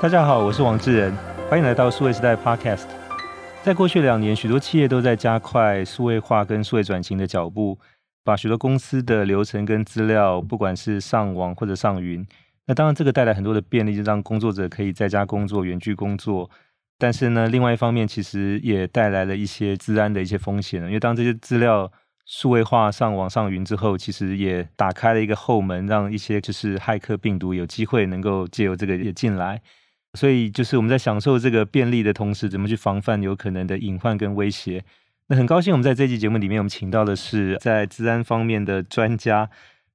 大家好，我是王志仁，欢迎来到数位时代 Podcast。在过去两年，许多企业都在加快数位化跟数位转型的脚步，把许多公司的流程跟资料，不管是上网或者上云。那当然，这个带来很多的便利，就让工作者可以在家工作、远距工作。但是呢，另外一方面，其实也带来了一些治安的一些风险。因为当这些资料数位化、上网、上云之后，其实也打开了一个后门，让一些就是骇客病毒有机会能够借由这个也进来。所以，就是我们在享受这个便利的同时，怎么去防范有可能的隐患跟威胁？那很高兴，我们在这期节目里面，我们请到的是在治安方面的专家。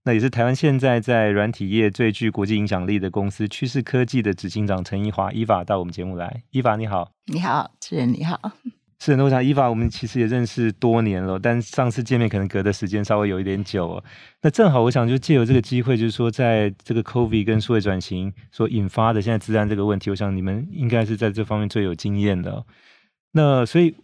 那也是台湾现在在软体业最具国际影响力的公司趋势科技的执行长陈一华伊法到我们节目来，伊法你好，你好，主持人你好，是那我想伊娃我们其实也认识多年了，但上次见面可能隔的时间稍微有一点久哦。那正好我想就借由这个机会，就是说在这个 COVID 跟数位转型所引发的现在治安这个问题，我想你们应该是在这方面最有经验的哦。那所以。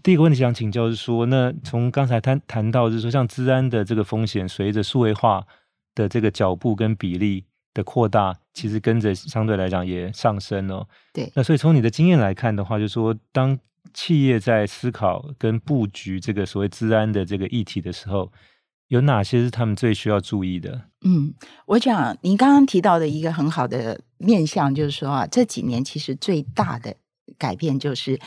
第一个问题想请教是说，那从刚才谈谈到，就是说像治安的这个风险，随着数位化的这个脚步跟比例的扩大，其实跟着相对来讲也上升哦。对。那所以从你的经验来看的话，就是说当企业在思考跟布局这个所谓治安的这个议题的时候，有哪些是他们最需要注意的？嗯，我想您刚刚提到的一个很好的面向，就是说啊，这几年其实最大的改变就是。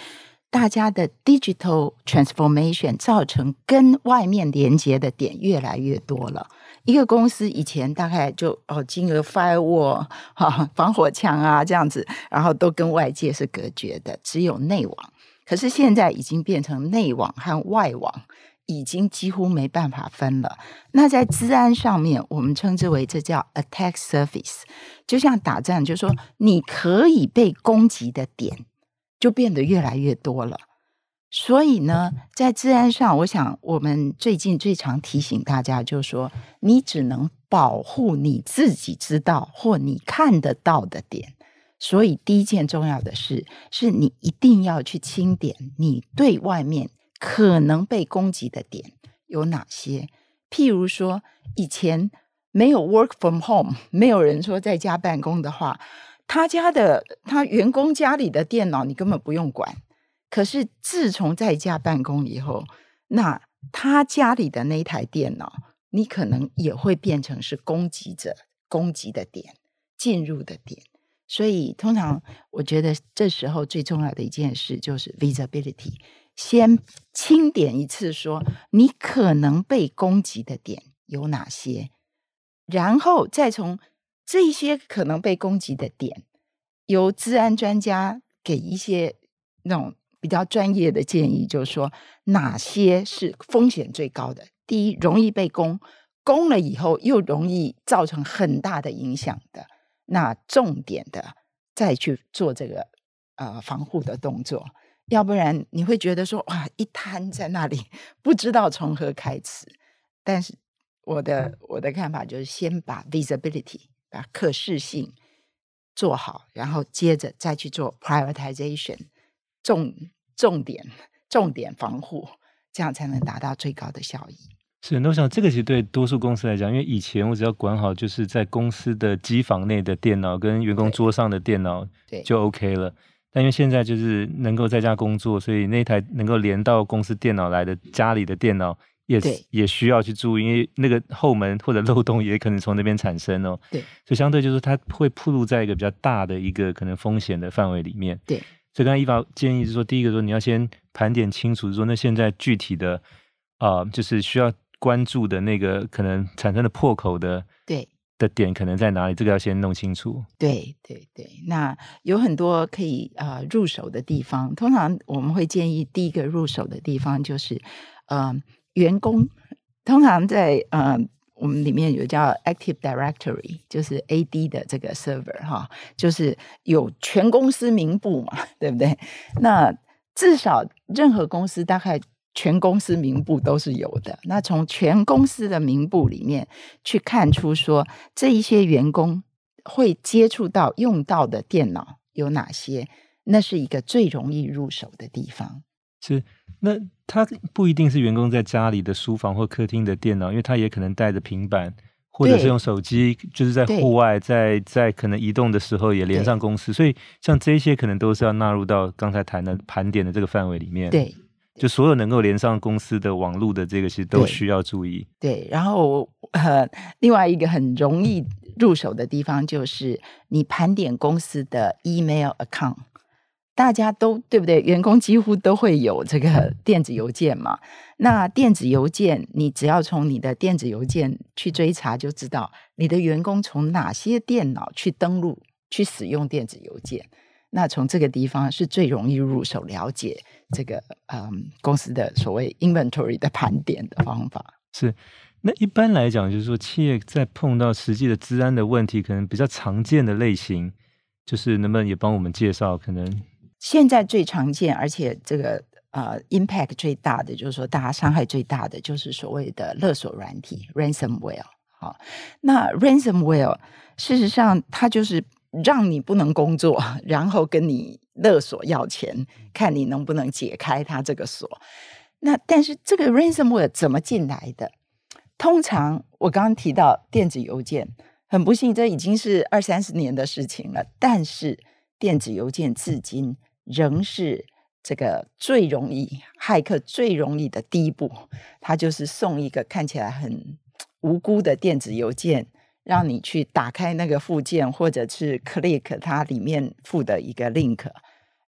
大家的 digital transformation 造成跟外面连接的点越来越多了。一个公司以前大概就哦，金额 firewall 哈防火墙啊这样子，然后都跟外界是隔绝的，只有内网。可是现在已经变成内网和外网已经几乎没办法分了。那在治安上面，我们称之为这叫 attack surface，就像打仗，就是说你可以被攻击的点。就变得越来越多了，所以呢，在治安上，我想我们最近最常提醒大家，就是说，你只能保护你自己知道或你看得到的点。所以，第一件重要的事是你一定要去清点你对外面可能被攻击的点有哪些。譬如说，以前没有 work from home，没有人说在家办公的话。他家的他员工家里的电脑你根本不用管，可是自从在家办公以后，那他家里的那台电脑，你可能也会变成是攻击者攻击的点，进入的点。所以通常我觉得这时候最重要的一件事就是 visibility，先清点一次，说你可能被攻击的点有哪些，然后再从。这一些可能被攻击的点，由治安专家给一些那种比较专业的建议，就是说哪些是风险最高的。第一，容易被攻，攻了以后又容易造成很大的影响的，那重点的再去做这个呃防护的动作，要不然你会觉得说哇，一摊在那里，不知道从何开始。但是我的我的看法就是先把 visibility。把可视性做好，然后接着再去做 prioritization，重重点重点防护，这样才能达到最高的效益。是，那我想这个其实对多数公司来讲，因为以前我只要管好就是在公司的机房内的电脑跟员工桌上的电脑，对，就 OK 了。但因为现在就是能够在家工作，所以那台能够连到公司电脑来的家里的电脑。也也需要去注意，因为那个后门或者漏洞也可能从那边产生哦。对，所以相对就是它会暴露在一个比较大的一个可能风险的范围里面。对，所以刚才伊娃建议是说，第一个说你要先盘点清楚，说那现在具体的啊、呃，就是需要关注的那个可能产生的破口的对的点可能在哪里，这个要先弄清楚。对对对，那有很多可以啊、呃、入手的地方。通常我们会建议第一个入手的地方就是嗯。呃员工通常在呃，我们里面有叫 Active Directory，就是 AD 的这个 server 哈，就是有全公司名簿嘛，对不对？那至少任何公司大概全公司名簿都是有的。那从全公司的名簿里面去看出说，这一些员工会接触到用到的电脑有哪些，那是一个最容易入手的地方。是。那他不一定是员工在家里的书房或客厅的电脑，因为他也可能带着平板或者是用手机，就是在户外，在在可能移动的时候也连上公司，所以像这些可能都是要纳入到刚才谈的盘点的这个范围里面。对，就所有能够连上公司的网络的这个，其实都需要注意。对，对，然后呃，另外一个很容易入手的地方就是你盘点公司的 email account。大家都对不对？员工几乎都会有这个电子邮件嘛。那电子邮件，你只要从你的电子邮件去追查，就知道你的员工从哪些电脑去登录、去使用电子邮件。那从这个地方是最容易入手了解这个嗯公司的所谓 inventory 的盘点的方法。是。那一般来讲，就是说企业在碰到实际的治安的问题，可能比较常见的类型，就是能不能也帮我们介绍可能？现在最常见，而且这个呃，impact 最大的，就是说大家伤害最大的，就是所谓的勒索软体 （ransomware）。好，那 ransomware 事实上它就是让你不能工作，然后跟你勒索要钱，看你能不能解开他这个锁。那但是这个 ransomware 怎么进来的？通常我刚刚提到电子邮件，很不幸，这已经是二三十年的事情了。但是电子邮件至今。仍是这个最容易骇客最容易的第一步，他就是送一个看起来很无辜的电子邮件，让你去打开那个附件，或者是 click 它里面附的一个 link，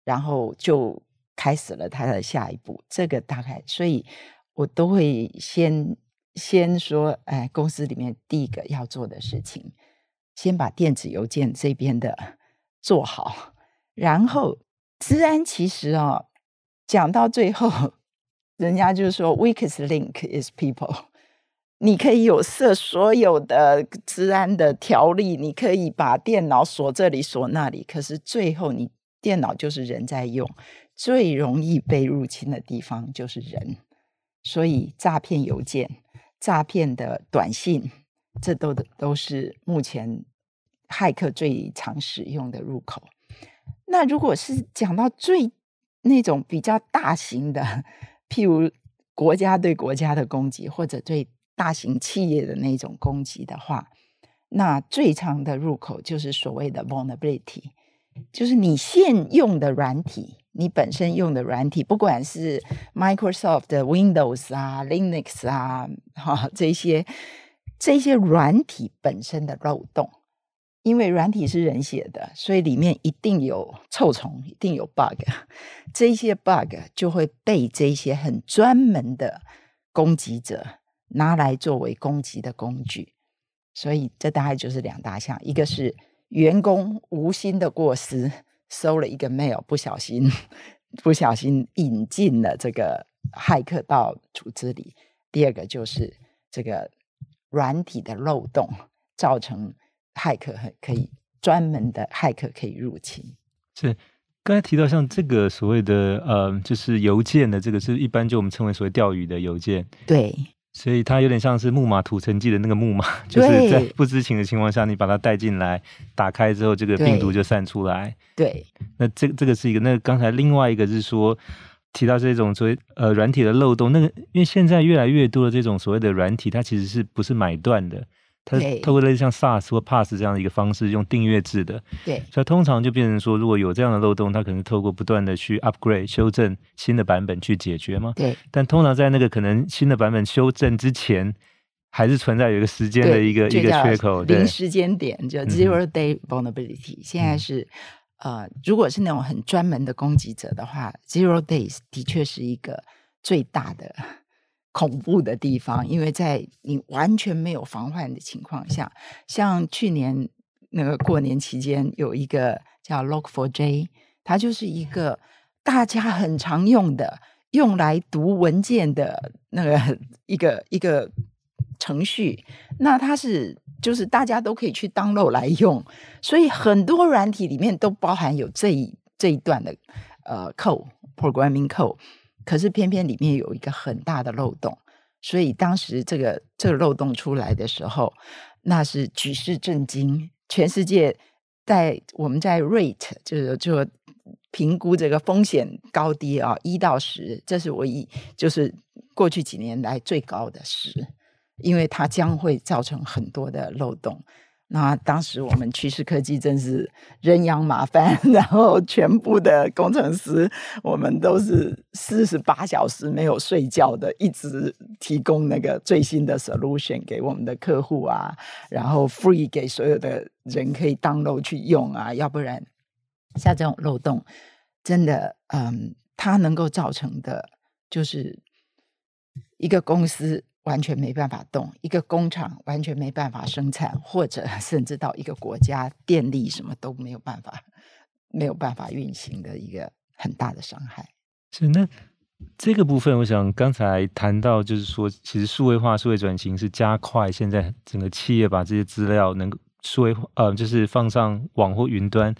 然后就开始了他的下一步。这个大概，所以我都会先先说，哎，公司里面第一个要做的事情，先把电子邮件这边的做好，然后。治安其实哦，讲到最后，人家就是说，weakest link is people。你可以有设所有的治安的条例，你可以把电脑锁这里锁那里，可是最后你电脑就是人在用，最容易被入侵的地方就是人。所以诈骗邮件、诈骗的短信，这都都是目前骇客最常使用的入口。那如果是讲到最那种比较大型的，譬如国家对国家的攻击，或者对大型企业的那种攻击的话，那最长的入口就是所谓的 vulnerability，就是你现用的软体，你本身用的软体，不管是 Microsoft 的 Windows 啊、Linux 啊，哈，这些这些软体本身的漏洞。因为软体是人写的，所以里面一定有臭虫，一定有 bug。这些 bug 就会被这些很专门的攻击者拿来作为攻击的工具。所以这大概就是两大项：一个是员工无心的过失，收了一个 mail，不小心不小心引进了这个骇客到组织里；第二个就是这个软体的漏洞造成。骇客可以专门的骇客可以入侵。是刚才提到像这个所谓的呃，就是邮件的这个是一般就我们称为所谓钓鱼的邮件。对，所以它有点像是木马屠城记的那个木马，就是在不知情的情况下，你把它带进来，打开之后，这个病毒就散出来。对，那这这个是一个。那刚才另外一个是说提到这种所谓呃软体的漏洞，那个因为现在越来越多的这种所谓的软体，它其实是不是买断的？它透过类似像 SaaS 或 PaaS 这样的一个方式，用订阅制的，对，所以通常就变成说，如果有这样的漏洞，它可能透过不断的去 upgrade 修正新的版本去解决嘛。对，但通常在那个可能新的版本修正之前，还是存在有一个时间的一个一个缺口，零时间点就 zero day vulnerability。嗯、现在是呃，如果是那种很专门的攻击者的话，zero days 的确是一个最大的。恐怖的地方，因为在你完全没有防范的情况下，像去年那个过年期间，有一个叫 Log4j，它就是一个大家很常用的，用来读文件的那个一个一个程序。那它是就是大家都可以去 download 来用，所以很多软体里面都包含有这一这一段的呃 code programming code。可是偏偏里面有一个很大的漏洞，所以当时这个这个漏洞出来的时候，那是举世震惊。全世界在我们在 rate 就是就评估这个风险高低啊，一到十，这是唯一就是过去几年来最高的十。因为它将会造成很多的漏洞。那当时我们趋势科技真是人仰马翻，然后全部的工程师，我们都是四十八小时没有睡觉的，一直提供那个最新的 solution 给我们的客户啊，然后 free 给所有的人可以 download 去用啊，要不然像这种漏洞，真的，嗯，它能够造成的就是一个公司。完全没办法动，一个工厂完全没办法生产，或者 甚至到一个国家电力什么都没有办法，没有办法运行的一个很大的伤害。是那这个部分，我想刚才谈到，就是说，其实数位化、数位转型是加快现在整个企业把这些资料能够数位化，呃，就是放上网或云端。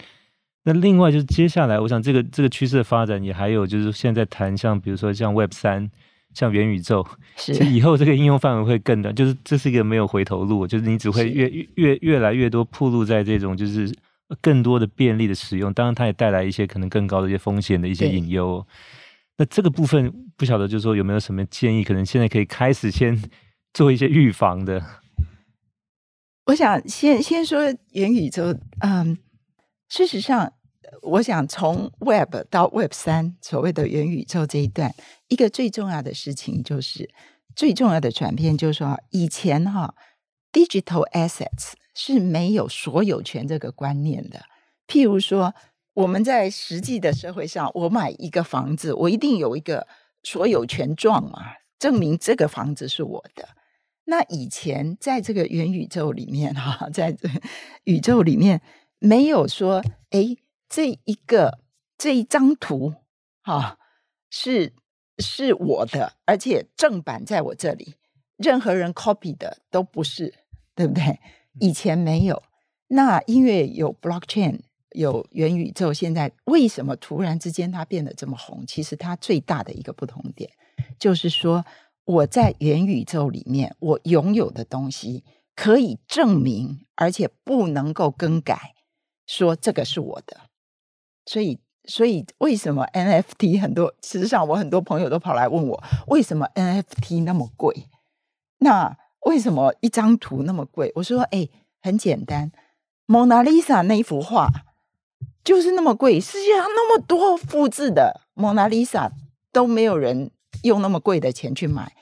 那另外就是接下来，我想这个这个趋势的发展，也还有就是现在谈像比如说像 Web 三。像元宇宙，是以后这个应用范围会更大，就是这是一个没有回头路，就是你只会越越越越来越多铺路在这种就是更多的便利的使用，当然它也带来一些可能更高的一些风险的一些隐忧。那这个部分不晓得，就是说有没有什么建议，可能现在可以开始先 做一些预防的。我想先先说元宇宙，嗯，事实上。我想从 Web 到 Web 三，所谓的元宇宙这一段，一个最重要的事情就是最重要的转变，就是说以前哈，digital assets 是没有所有权这个观念的。譬如说，我们在实际的社会上，我买一个房子，我一定有一个所有权状嘛，证明这个房子是我的。那以前在这个元宇宙里面哈，在这宇宙里面没有说诶。这一个这一张图，哈、哦，是是我的，而且正版在我这里，任何人 copy 的都不是，对不对？以前没有，那因为有 blockchain，有元宇宙，现在为什么突然之间它变得这么红？其实它最大的一个不同点，就是说我在元宇宙里面，我拥有的东西可以证明，而且不能够更改，说这个是我的。所以，所以为什么 NFT 很多？事实上，我很多朋友都跑来问我，为什么 NFT 那么贵？那为什么一张图那么贵？我说，哎，很简单，蒙娜丽莎那一幅画就是那么贵。世界上那么多复制的蒙娜丽莎都没有人用那么贵的钱去买，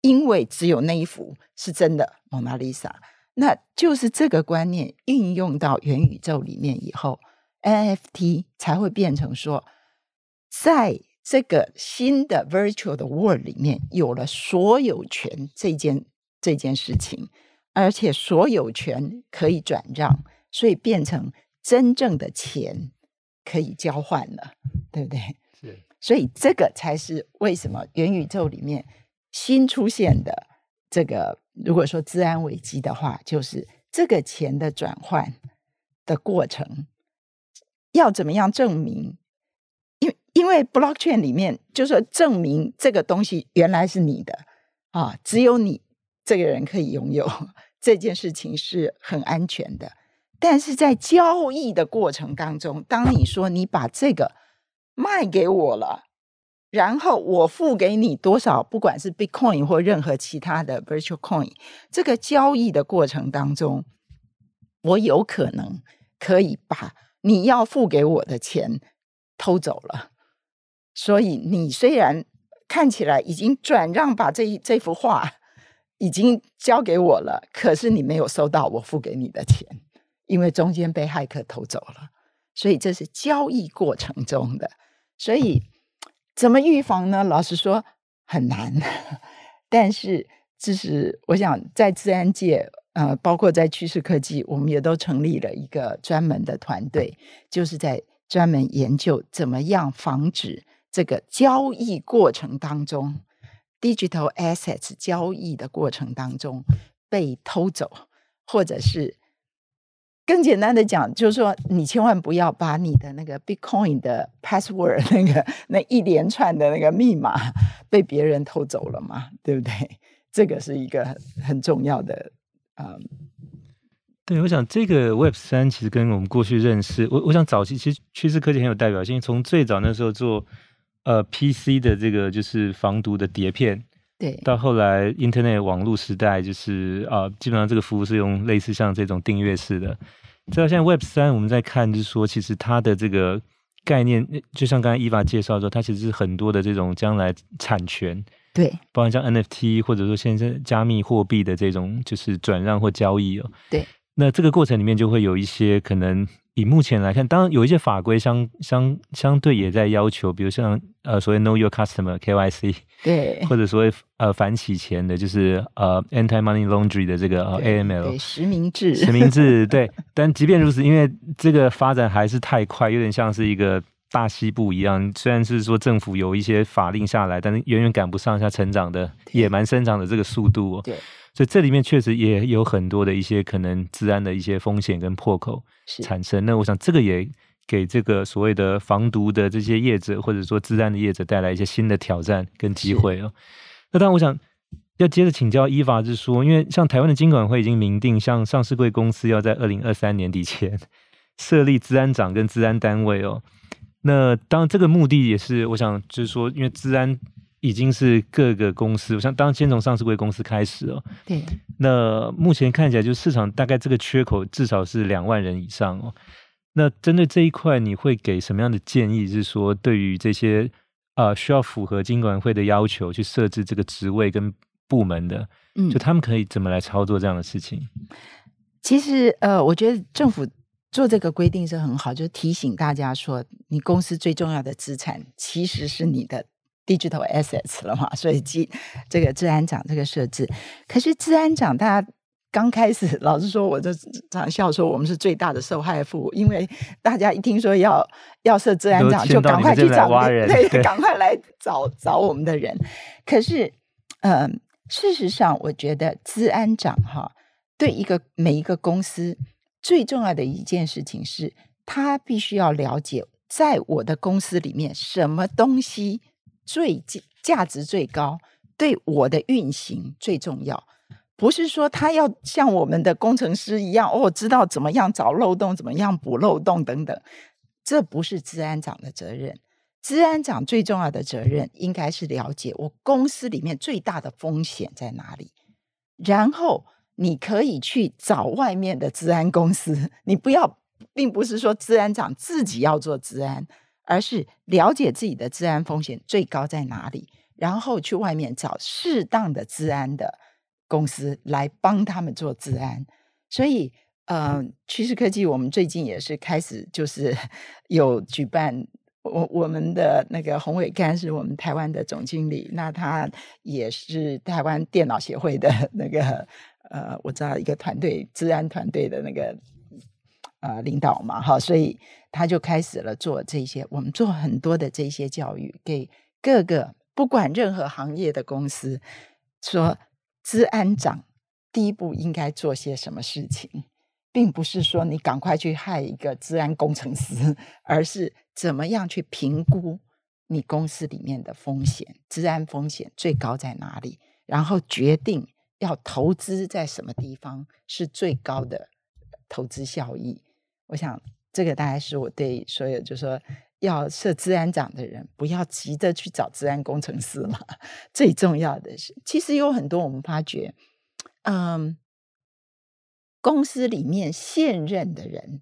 因为只有那一幅是真的蒙娜丽莎。那就是这个观念运用到元宇宙里面以后。NFT 才会变成说，在这个新的 virtual 的 world 里面，有了所有权这件这件事情，而且所有权可以转让，所以变成真正的钱可以交换了，对不对？是，所以这个才是为什么元宇宙里面新出现的这个，如果说治安危机的话，就是这个钱的转换的过程。要怎么样证明？因因为 blockchain 里面就是说证明这个东西原来是你的啊，只有你这个人可以拥有 这件事情是很安全的。但是在交易的过程当中，当你说你把这个卖给我了，然后我付给你多少，不管是 Bitcoin 或任何其他的 virtual coin，这个交易的过程当中，我有可能可以把。你要付给我的钱偷走了，所以你虽然看起来已经转让，把这一这幅画已经交给我了，可是你没有收到我付给你的钱，因为中间被骇客偷走了。所以这是交易过程中的，所以怎么预防呢？老实说很难，但是这是我想在资安界。呃，包括在趋势科技，我们也都成立了一个专门的团队，就是在专门研究怎么样防止这个交易过程当中，digital assets 交易的过程当中被偷走，或者是更简单的讲，就是说你千万不要把你的那个 Bitcoin 的 password 那个那一连串的那个密码被别人偷走了嘛，对不对？这个是一个很重要的。嗯，对，我想这个 Web 三其实跟我们过去认识，我我想早期其实趋势科技很有代表性，从最早那时候做呃 PC 的这个就是防毒的碟片对，到后来 Internet 网络时代，就是啊、呃，基本上这个服务是用类似像这种订阅式的。再到现在 Web 三，我们在看，就是说，其实它的这个概念，就像刚才 Eva 介绍说，它其实是很多的这种将来产权，对，包括像 NFT 或者说现在加密货币的这种就是转让或交易哦，对，那这个过程里面就会有一些可能。以目前来看，当然有一些法规相相相对也在要求，比如像呃所谓 Know Your Customer KYC，对，或者所谓呃反洗钱的，就是呃 Anti Money Laundry 的这个呃 AML，对，实名制，实名制，对。但即便如此，因为这个发展还是太快，有点像是一个大西部一样。虽然是说政府有一些法令下来，但是远远赶不上它成长的野蛮生长的这个速度。哦对。所以这里面确实也有很多的一些可能治安的一些风险跟破口产生。那我想这个也给这个所谓的防毒的这些业者或者说治安的业者带来一些新的挑战跟机会哦。那当然，我想要接着请教 Eva，就是说，因为像台湾的金管会已经明定，像上市贵公司要在二零二三年底前 设立治安长跟治安单位哦。那当然，这个目的也是我想就是说，因为资安。已经是各个公司，我想当先从上市贵公司开始哦。对。那目前看起来，就市场大概这个缺口至少是两万人以上哦。那针对这一块，你会给什么样的建议？是说，对于这些啊、呃、需要符合金管会的要求去设置这个职位跟部门的，嗯，就他们可以怎么来操作这样的事情？其实，呃，我觉得政府做这个规定是很好，就提醒大家说，你公司最重要的资产其实是你的。Digital assets 了嘛，所以基这个治安长这个设置，可是治安长大家刚开始，老实说，我就常笑说我们是最大的受害户，因为大家一听说要要设治安长，就赶快去找人，对，赶快来找找我们的人。可是，嗯、呃，事实上，我觉得治安长哈，对一个每一个公司最重要的一件事情是，他必须要了解，在我的公司里面什么东西。最价值最高，对我的运行最重要，不是说他要像我们的工程师一样哦，知道怎么样找漏洞，怎么样补漏洞等等，这不是治安长的责任。治安长最重要的责任应该是了解我公司里面最大的风险在哪里，然后你可以去找外面的治安公司，你不要，并不是说治安长自己要做治安。而是了解自己的治安风险最高在哪里，然后去外面找适当的治安的公司来帮他们做治安。所以，呃，趋势科技我们最近也是开始就是 有举办，我我们的那个洪伟干是我们台湾的总经理，那他也是台湾电脑协会的 那个呃，我知道一个团队治安团队的那个。呃，领导嘛，哈，所以他就开始了做这些。我们做很多的这些教育，给各个不管任何行业的公司，说治安长第一步应该做些什么事情，并不是说你赶快去害一个治安工程师，而是怎么样去评估你公司里面的风险，治安风险最高在哪里，然后决定要投资在什么地方是最高的投资效益。我想，这个大概是我对所有就是说要设治安长的人，不要急着去找治安工程师嘛。最重要的是，其实有很多我们发觉，嗯，公司里面现任的人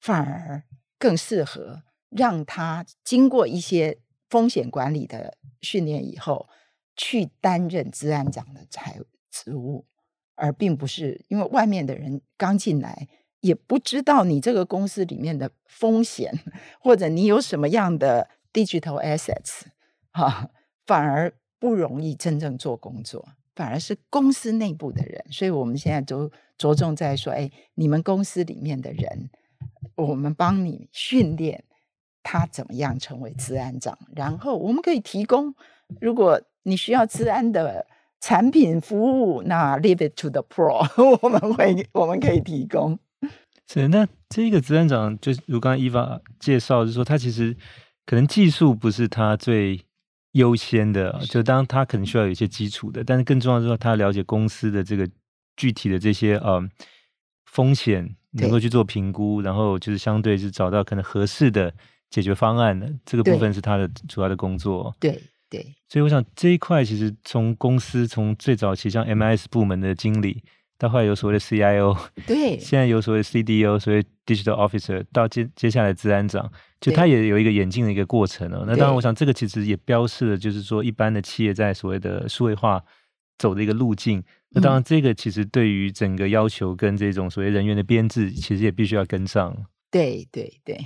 反而更适合让他经过一些风险管理的训练以后，去担任治安长的财职务，而并不是因为外面的人刚进来。也不知道你这个公司里面的风险，或者你有什么样的 digital assets，哈，反而不容易真正做工作，反而是公司内部的人。所以我们现在都着重在说，哎，你们公司里面的人，我们帮你训练他怎么样成为治安长，然后我们可以提供，如果你需要治安的产品服务，那 leave it to the pro，我们会 我们可以提供。是，那这个资安长，就如刚刚 Eva 介绍，就是说他其实可能技术不是他最优先的，就当他可能需要有一些基础的，但是更重要的是说，他了解公司的这个具体的这些呃风险，能够去做评估，然后就是相对是找到可能合适的解决方案的这个部分是他的主要的工作。对，对，所以我想这一块其实从公司从最早期像 MIS 部门的经理，到后来有所谓的 CIO，对，现在有所谓 CDO，所谓 Digital Officer，到接接下来资安长，就他也有一个演进的一个过程哦。那当然，我想这个其实也标示了，就是说一般的企业在所谓的数位化走的一个路径。那当然，这个其实对于整个要求跟这种所谓人员的编制，其实也必须要跟上。对对对，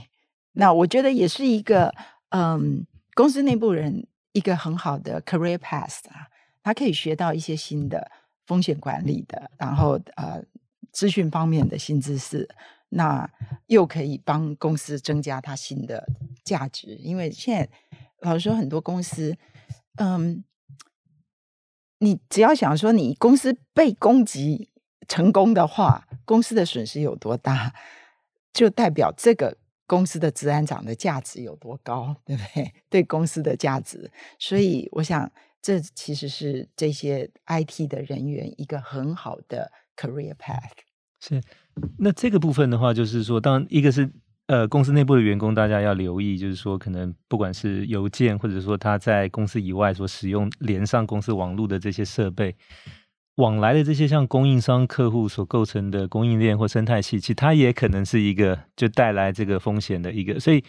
那我觉得也是一个嗯，公司内部人一个很好的 career path 啊，他可以学到一些新的风险管理的，然后呃，资讯方面的新知识，那又可以帮公司增加它新的价值。因为现在老实说，很多公司嗯。你只要想说，你公司被攻击成功的话，公司的损失有多大，就代表这个公司的资安长的价值有多高，对不对？对公司的价值，所以我想，这其实是这些 IT 的人员一个很好的 career path。是，那这个部分的话，就是说，当一个是。呃，公司内部的员工，大家要留意，就是说，可能不管是邮件，或者说他在公司以外所使用连上公司网络的这些设备，往来的这些像供应商、客户所构成的供应链或生态系，其实它也可能是一个就带来这个风险的一个，所以。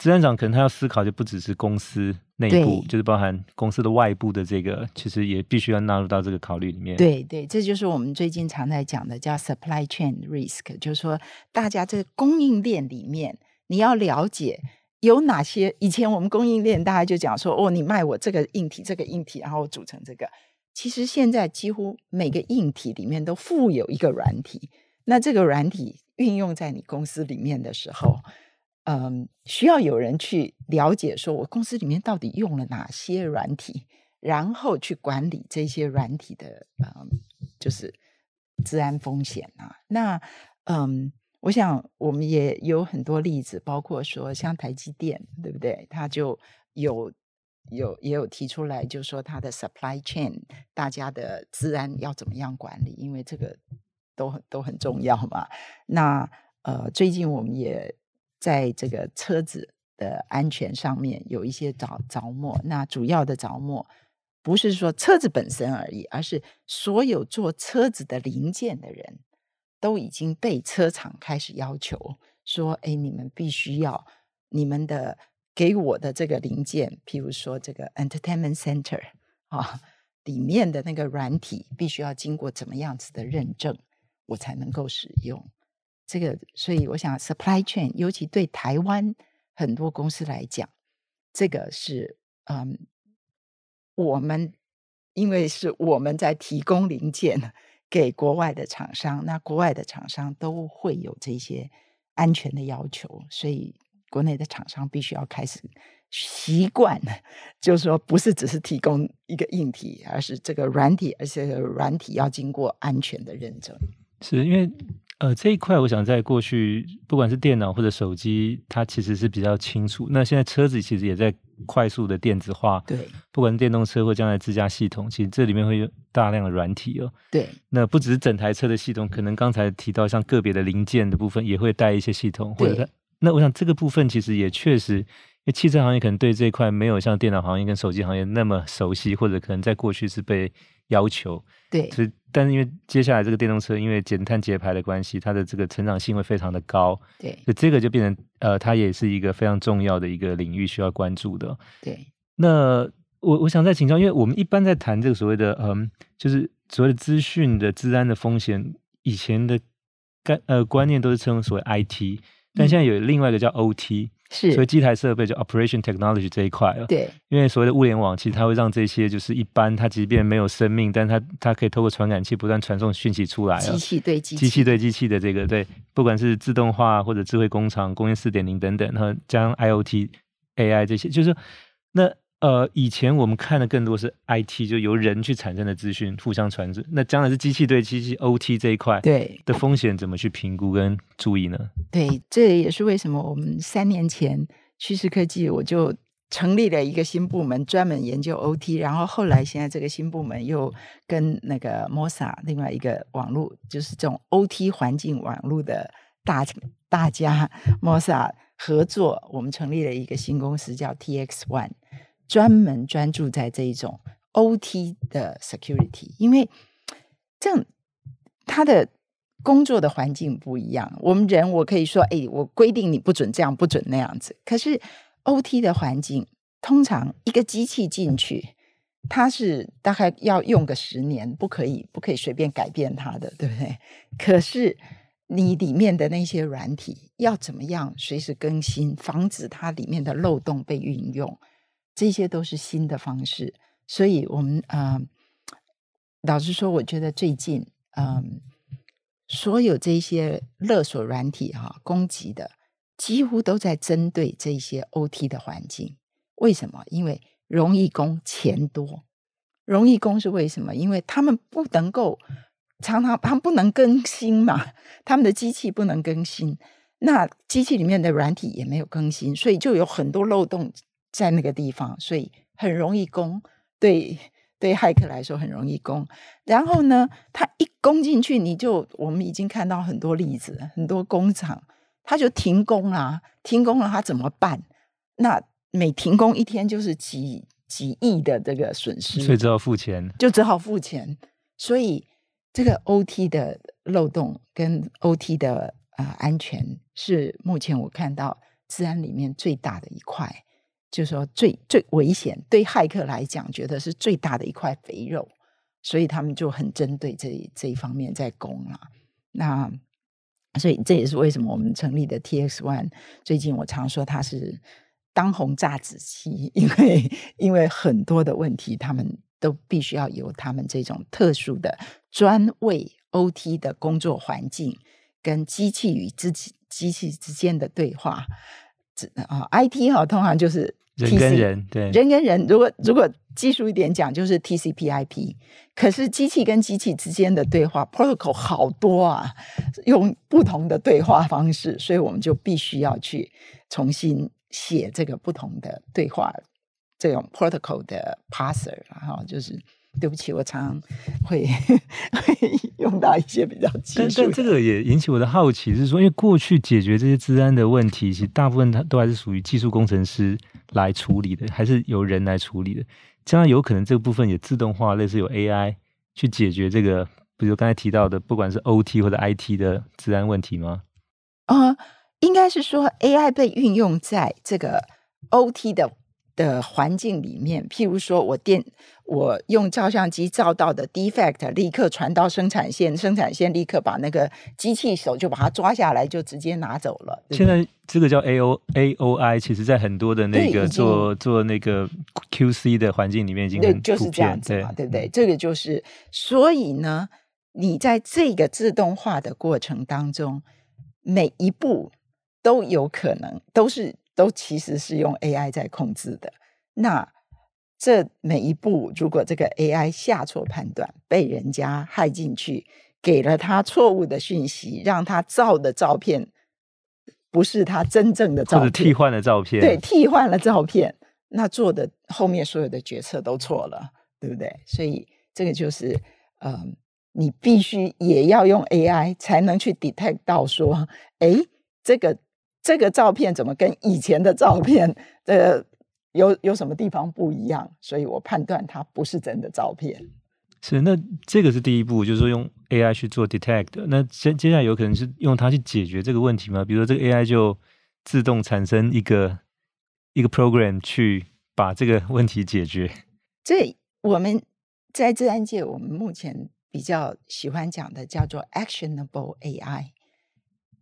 资安长可能他要思考，就不只是公司内部，就是包含公司的外部的这个，其实也必须要纳入到这个考虑里面。对对，这就是我们最近常在讲的，叫 supply chain risk，就是说大家这个供应链里面，你要了解有哪些。以前我们供应链大家就讲说，哦，你卖我这个硬体，这个硬体，然后组成这个。其实现在几乎每个硬体里面都附有一个软体，那这个软体运用在你公司里面的时候。嗯，需要有人去了解，说我公司里面到底用了哪些软体，然后去管理这些软体的，嗯，就是治安风险啊。那嗯，我想我们也有很多例子，包括说像台积电，对不对？它就有有也有提出来，就说他的 supply chain，大家的治安要怎么样管理，因为这个都很都很重要嘛。那呃，最近我们也。在这个车子的安全上面有一些着着墨，那主要的着墨不是说车子本身而已，而是所有做车子的零件的人都已经被车厂开始要求说：“哎，你们必须要你们的给我的这个零件，譬如说这个 Entertainment Center 啊，里面的那个软体必须要经过怎么样子的认证，我才能够使用。”这个，所以我想，supply chain，尤其对台湾很多公司来讲，这个是嗯，我们因为是我们在提供零件给国外的厂商，那国外的厂商都会有这些安全的要求，所以国内的厂商必须要开始习惯，就是说不是只是提供一个硬体，而是这个软体，而且软体要经过安全的认证，是因为。呃，这一块我想在过去，不管是电脑或者手机，它其实是比较清楚。那现在车子其实也在快速的电子化，对，不管是电动车或将来自驾系统，其实这里面会有大量的软体哦。对，那不只是整台车的系统，可能刚才提到像个别的零件的部分也会带一些系统，或者它。那我想这个部分其实也确实，因为汽车行业可能对这一块没有像电脑行业跟手机行业那么熟悉，或者可能在过去是被要求。对，所以。但是因为接下来这个电动车，因为减碳节排的关系，它的这个成长性会非常的高。对，所以这个就变成呃，它也是一个非常重要的一个领域需要关注的。对，那我我想再请教，因为我们一般在谈这个所谓的嗯，就是所谓的资讯的治安的风险，以前的概呃观念都是称所谓 IT，但现在有另外一个叫 OT。是，所以机台设备就 operation technology 这一块了。对，因为所谓的物联网，其实它会让这些就是一般它即便没有生命，但它它可以透过传感器不断传送讯息出来。机器对机器，机器对机器的这个对，不管是自动化或者智慧工厂、工业四点零等等，然后加上 IoT、AI 这些，就是那。呃，以前我们看的更多是 IT，就由人去产生的资讯互相传递。那将来是机器对机器 OT 这一块，对的风险怎么去评估跟注意呢？对，这也是为什么我们三年前趋势科技我就成立了一个新部门，专门研究 OT。然后后来现在这个新部门又跟那个 MOSA 另外一个网络，就是这种 OT 环境网络的大大家 MOSA 合作，我们成立了一个新公司叫 TX One。专门专注在这一种 OT 的 security，因为这样他的工作的环境不一样。我们人我可以说，哎，我规定你不准这样，不准那样子。可是 OT 的环境，通常一个机器进去，它是大概要用个十年，不可以不可以随便改变它的，对不对？可是你里面的那些软体要怎么样随时更新，防止它里面的漏洞被运用，这些都是新的方式。所以，我们啊、老实说，我觉得最近，嗯、所有这些勒索软体哈、攻击的。几乎都在针对这些 OT 的环境，为什么？因为容易攻，钱多。容易攻是为什么？因为他们不能够常常，他们不能更新嘛，他们的机器不能更新，那机器里面的软体也没有更新，所以就有很多漏洞在那个地方，所以很容易攻。对对，骇客来说很容易攻。然后呢，他一攻进去，你就我们已经看到很多例子，很多工厂。他就停工啊，停工了，他怎么办？那每停工一天就是几几亿的这个损失，所以只好付钱，就只好付钱。所以这个 OT 的漏洞跟 OT 的啊、呃、安全是目前我看到治安里面最大的一块，就是说最最危险，对骇客来讲，觉得是最大的一块肥肉，所以他们就很针对这这一方面在攻啊。那。所以这也是为什么我们成立的 T X One。最近我常说它是当红炸子鸡，因为因为很多的问题，他们都必须要由他们这种特殊的专为 OT 的工作环境跟机器与自己机器之间的对话。啊，IT 哈，通常就是。人跟人，对，人跟人，如果如果技术一点讲，就是 TCP/IP。可是机器跟机器之间的对话 protocol 好多啊，用不同的对话方式，所以我们就必须要去重新写这个不同的对话这种 protocol 的 parser。然后就是，对不起，我常常会 会用到一些比较技术。但这个也引起我的好奇，是说，因为过去解决这些治安的问题，其实大部分它都还是属于技术工程师。来处理的，还是由人来处理的？将来有可能这个部分也自动化，类似有 AI 去解决这个，比如刚才提到的，不管是 OT 或者 IT 的治安问题吗？啊、应该是说 AI 被运用在这个 OT 的。的环境里面，譬如说我电，我用照相机照到的 defect，立刻传到生产线，生产线立刻把那个机器手就把它抓下来，就直接拿走了。对对，现在这个叫 A O A O I，其实在很多的那个做做那个 Q C 的环境里面已经很普遍，就是这样子嘛，对，对不对？这个就是，所以呢，你在这个自动化的过程当中，每一步都有可能都是。都其实是用 AI 在控制的。那这每一步，如果这个 AI 下错判断，被人家害进去，给了他错误的讯息，让他照的照片不是他真正的照片，或者替换了照片，对，替换了照片，那做的后面所有的决策都错了，对不对？所以这个就是，嗯、呃，你必须也要用 AI 才能去 detect 到说，哎，这个。这个照片怎么跟以前的照片，呃，有有什么地方不一样？所以我判断它不是真的照片。是，那这个是第一步，就是说用 AI 去做 detect。那接接下来有可能是用它去解决这个问题吗？比如说这个 AI 就自动产生一个一个 program 去把这个问题解决。这我们在自然界，我们目前比较喜欢讲的叫做 actionable AI。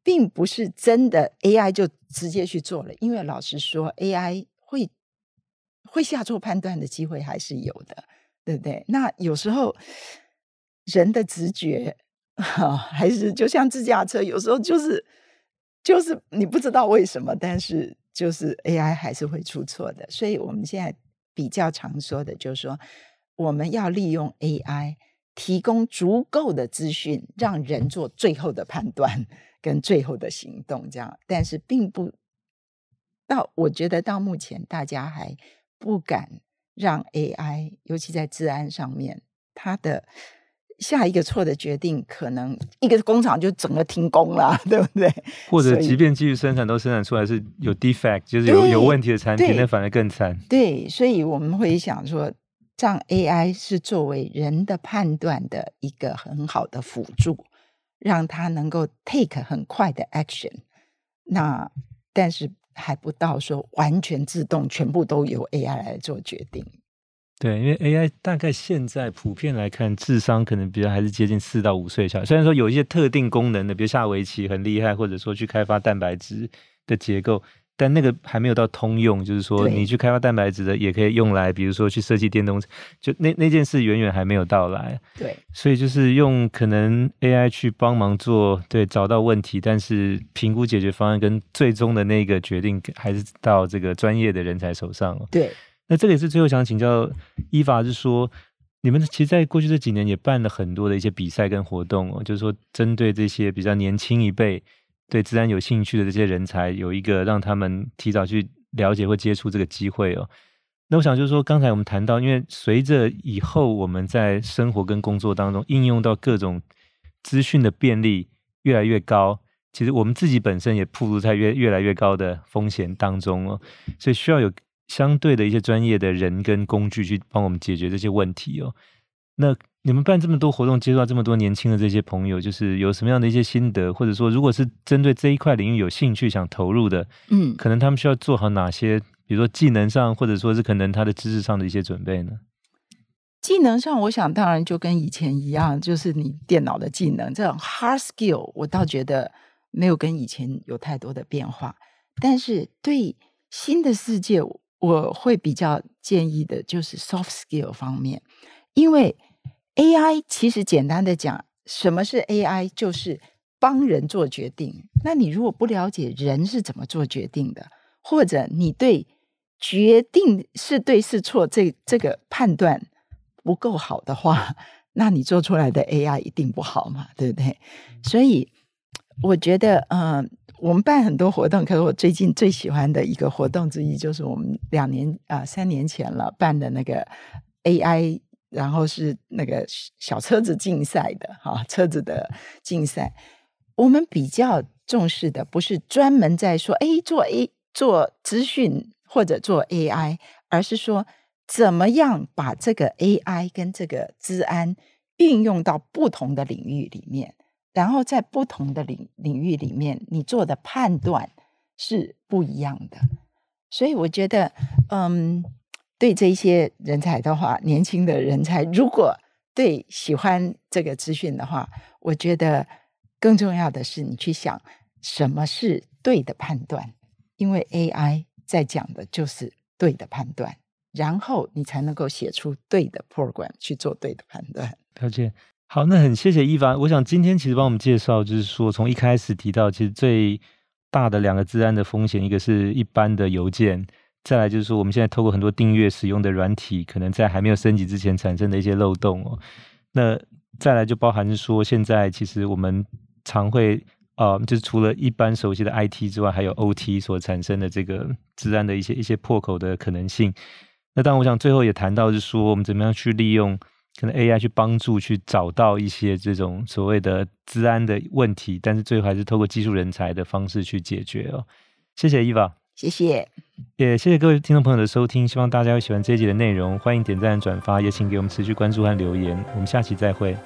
并不是真的 AI 就直接去做了，因为老实说，AI 会会下错判断的机会还是有的，对不对？那有时候人的直觉啊，还是就像自驾车，有时候就是就是你不知道为什么，但是就是 AI 还是会出错的。所以我们现在比较常说的就是说，我们要利用 AI 提供足够的资讯，让人做最后的判断。跟最后的行动这样，但是并不到，我觉得到目前大家还不敢让 AI，尤其在治安上面，它的下一个错的决定，可能一个工厂就整个停工了，对不对？或者即便继续生产，都生产出来是有 defect，就是有有问题的产品，那反而更惨。对，所以我们会想说，让 AI 是作为人的判断的一个很好的辅助，让它能够 take 很快的 action。那但是还不到说完全自动，全部都由 AI 来做决定。对，因为 AI 大概现在普遍来看，智商可能比较还是接近四到五岁小孩。虽然说有一些特定功能的，比如下围棋很厉害，或者说去开发蛋白质的结构，但那个还没有到通用。就是说，你去开发蛋白质的，也可以用来，比如说去设计电动车，就那那件事远远还没有到来。对，所以就是用可能 AI 去帮忙做，对，找到问题，但是评估解决方案跟最终的那个决定，还是到这个专业的人才手上。对。那这个也是最后想请教伊法，是说你们其实在过去这几年也办了很多的一些比赛跟活动哦，就是说针对这些比较年轻一辈对自然有兴趣的这些人才，有一个让他们提早去了解或接触这个机会哦。那我想就是说，刚才我们谈到，因为随着以后我们在生活跟工作当中应用到各种资讯的便利越来越高，其实我们自己本身也暴露在越越来越高的风险当中哦，所以需要有。相对的一些专业的人跟工具去帮我们解决这些问题哦。那你们办这么多活动，接触到这么多年轻的这些朋友，就是有什么样的一些心得，或者说，如果是针对这一块领域有兴趣想投入的，嗯，可能他们需要做好哪些，比如说技能上，或者说是可能他的知识上的一些准备呢？技能上，我想当然就跟以前一样，就是你电脑的技能这种 hard skill，我倒觉得没有跟以前有太多的变化。但是对新的世界，我会比较建议的就是 soft skill 方面，因为 AI 其实简单的讲，什么是 AI？就是帮人做决定。那你如果不了解人是怎么做决定的，或者你对决定是对是错这这个判断不够好的话，那你做出来的 AI 一定不好嘛，对不对？所以我觉得，嗯。我们办很多活动，可是我最近最喜欢的一个活动之一，就是我们两年啊、三年前了办的那个 AI，然后是那个小车子竞赛的哈，车子的竞赛。我们比较重视的不是专门在说哎做 A 做资讯或者做 AI，而是说怎么样把这个 AI 跟这个资安运用到不同的领域里面。然后在不同的领领域里面，你做的判断是不一样的。所以我觉得，嗯，对这些人才的话，年轻的人才，如果对喜欢这个资讯的话，我觉得更重要的是你去想什么是对的判断，因为 AI 在讲的就是对的判断，然后你才能够写出对的 program 去做对的判断。了解。好，那很谢谢一凡。我想今天其实帮我们介绍，就是说从一开始提到，其实最大的两个治安的风险，一个是一般的邮件，再来就是说我们现在透过很多订阅使用的软体，可能在还没有升级之前产生的一些漏洞哦。那再来就包含是说，现在其实我们常会呃，就是除了一般熟悉的 IT 之外，还有 OT 所产生的这个治安的一些一些破口的可能性。那当然，我想最后也谈到是说，我们怎么样去利用。可能 AI 去帮助去找到一些这种所谓的治安的问题，但是最后还是透过技术人才的方式去解决哦。谢谢伊娃，谢谢，也谢谢各位听众朋友的收听，希望大家会喜欢这一集的内容，欢迎点赞转发，也请给我们持续关注和留言，我们下期再会。